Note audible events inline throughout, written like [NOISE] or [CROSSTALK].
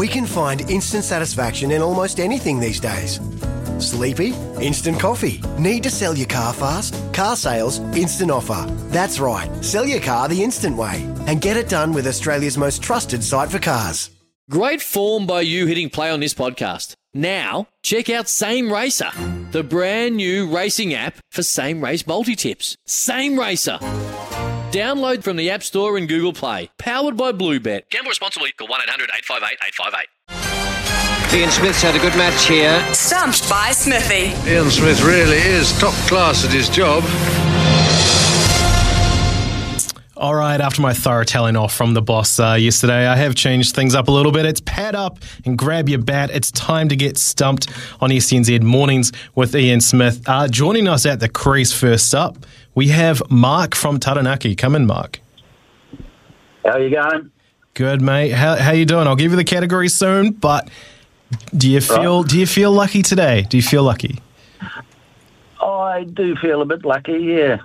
We can find instant satisfaction in almost anything these days. Sleepy? Instant coffee. Need to sell your car fast? Car sales, instant offer. That's right, sell your car the instant way and get it done with Australia's most trusted site for cars. Great form by you hitting play on this podcast. Now, check out Same Racer, the brand new racing app for same race multi tips. Same Racer. Download from the App Store and Google Play. Powered by Bluebet. Gamble responsibly. Call 1 800 858 858. Ian Smith's had a good match here. Stumped by Smithy. Ian Smith really is top class at his job. All right, after my thorough telling off from the boss uh, yesterday, I have changed things up a little bit. It's pad up and grab your bat. It's time to get stumped on SENZ Mornings with Ian Smith. Uh, joining us at the crease first up, we have Mark from Taranaki. Come in, Mark. How you going? Good, mate. How, how you doing? I'll give you the category soon, but do you feel do you feel lucky today? Do you feel lucky? I do feel a bit lucky, yeah.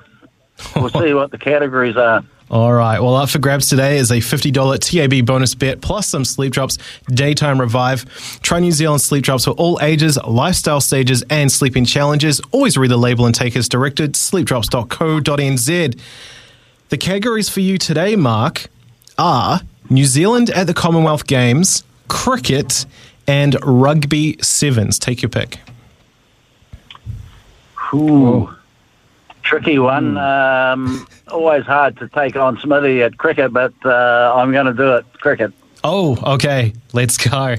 We'll [LAUGHS] see what the categories are. All right. Well, up for grabs today is a $50 TAB bonus bet plus some Sleep Drops Daytime Revive. Try New Zealand Sleep Drops for all ages, lifestyle stages, and sleeping challenges. Always read the label and take as directed. Sleepdrops.co.nz. The categories for you today, Mark, are New Zealand at the Commonwealth Games, cricket, and rugby sevens. Take your pick. Ooh. Tricky one. Um, always hard to take on Smithy at cricket, but uh, I'm going to do it. Cricket. Oh, okay. Let's go.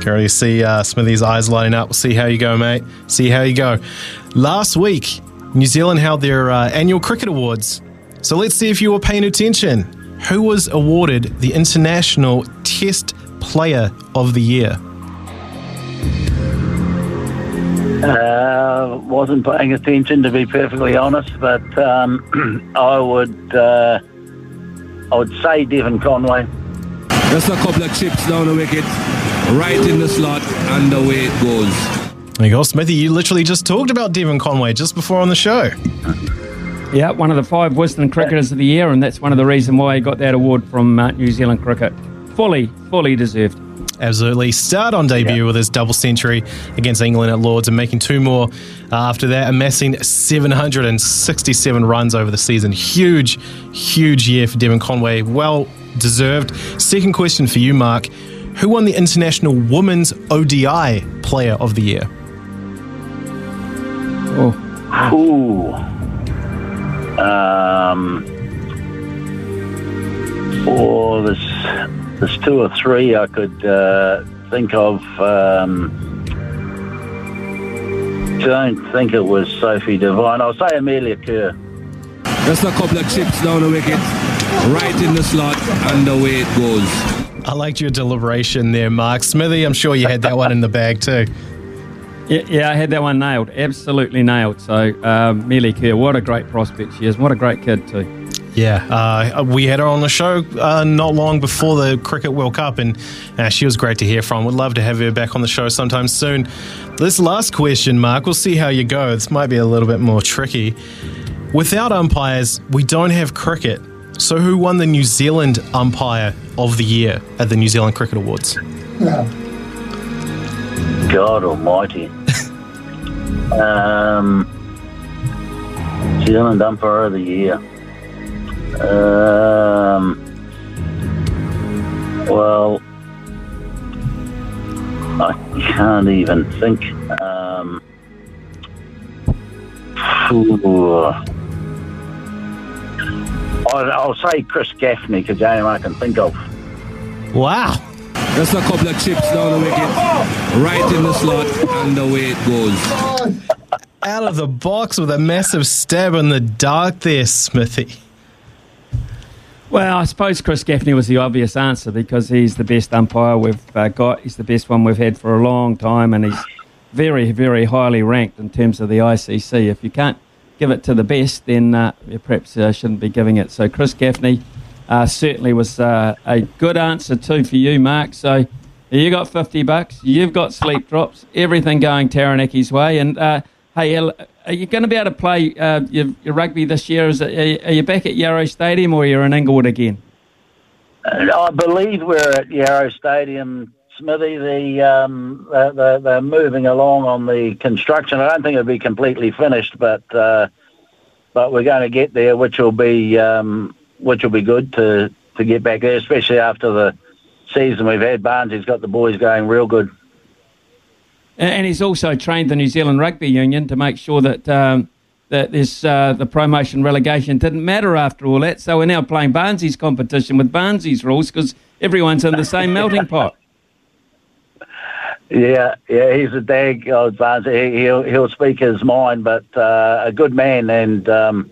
Can already see uh, Smithy's eyes lighting up. We'll see how you go, mate. See how you go. Last week, New Zealand held their uh, annual cricket awards. So let's see if you were paying attention. Who was awarded the International Test Player of the Year? Uh, wasn't paying attention to be perfectly honest, but um, [CLEARS THROAT] I would uh, I would say Devon Conway. Just a couple of chips down the wicket, right in the slot, and away it goes. There you go, Smithy. You literally just talked about Devon Conway just before on the show. Yeah, one of the five Wisden cricketers of the year, and that's one of the reasons why he got that award from uh, New Zealand cricket. Fully, fully deserved. Absolutely. Start on debut with his double century against England at Lords and making two more after that, amassing 767 runs over the season. Huge, huge year for Devon Conway. Well deserved. Second question for you, Mark. Who won the International Women's ODI Player of the Year? Oh. Ooh. Um. Or there's there's two or three I could uh, think of. Um, don't think it was Sophie Devine. I'll say Amelia Kerr. Just a couple of chips down the wicket, right in the slot, and away it goes. I liked your deliberation there, Mark. Smithy, I'm sure you had that one in the bag too. Yeah, yeah, I had that one nailed. Absolutely nailed. So, um, Melie Kerr, what a great prospect she is. What a great kid, too. Yeah, uh, we had her on the show uh, not long before the Cricket World Cup, and uh, she was great to hear from. Would love to have her back on the show sometime soon. This last question, Mark, we'll see how you go. This might be a little bit more tricky. Without umpires, we don't have cricket. So, who won the New Zealand Umpire of the Year at the New Zealand Cricket Awards? God Almighty. [LAUGHS] um, New Zealand Umpire of the Year. Um, well, I can't even think. Um, phew. I'll, I'll say Chris Gaffney because the only one I can think of. Wow. Just a couple of chips down the wicket, right in the slot, and away it goes. Out of the box with a massive stab in the dark there, Smithy. Well, I suppose Chris Gaffney was the obvious answer because he's the best umpire we've uh, got. He's the best one we've had for a long time, and he's very, very highly ranked in terms of the ICC. If you can't give it to the best, then uh, you perhaps uh, shouldn't be giving it. So Chris Gaffney uh, certainly was uh, a good answer too for you, Mark. So you got fifty bucks. You've got sleep drops. Everything going Taranaki's way, and uh, hey, are you going to be able to play uh, your, your, rugby this year? Is it, are you back at Yarrow Stadium or you're in Inglewood again? I believe we're at Yarrow Stadium, Smithy. The, um, they're, they're, moving along on the construction. I don't think it'll be completely finished, but uh, but we're going to get there, which will be um, which will be good to to get back there, especially after the season we've had. Barnes, has got the boys going real good. And he's also trained the New Zealand Rugby Union to make sure that um, that this uh, the promotion relegation didn't matter after all that. So we're now playing Barnsey's competition with Barnsey's rules because everyone's in the same melting [LAUGHS] pot. Yeah, yeah, he's a dag old Barnsey. He'll he'll speak his mind, but uh, a good man, and um,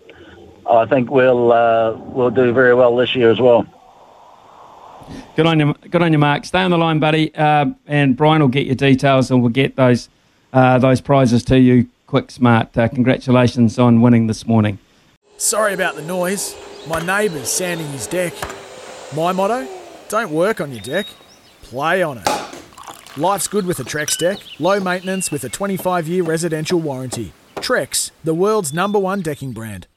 I think we'll uh, we'll do very well this year as well. Good on you, good on you, Mark. Stay on the line, buddy, uh, and Brian will get your details, and we'll get those uh, those prizes to you quick, smart. Uh, congratulations on winning this morning. Sorry about the noise. My neighbour's sanding his deck. My motto: don't work on your deck, play on it. Life's good with a Trex deck. Low maintenance with a 25-year residential warranty. Trex, the world's number one decking brand.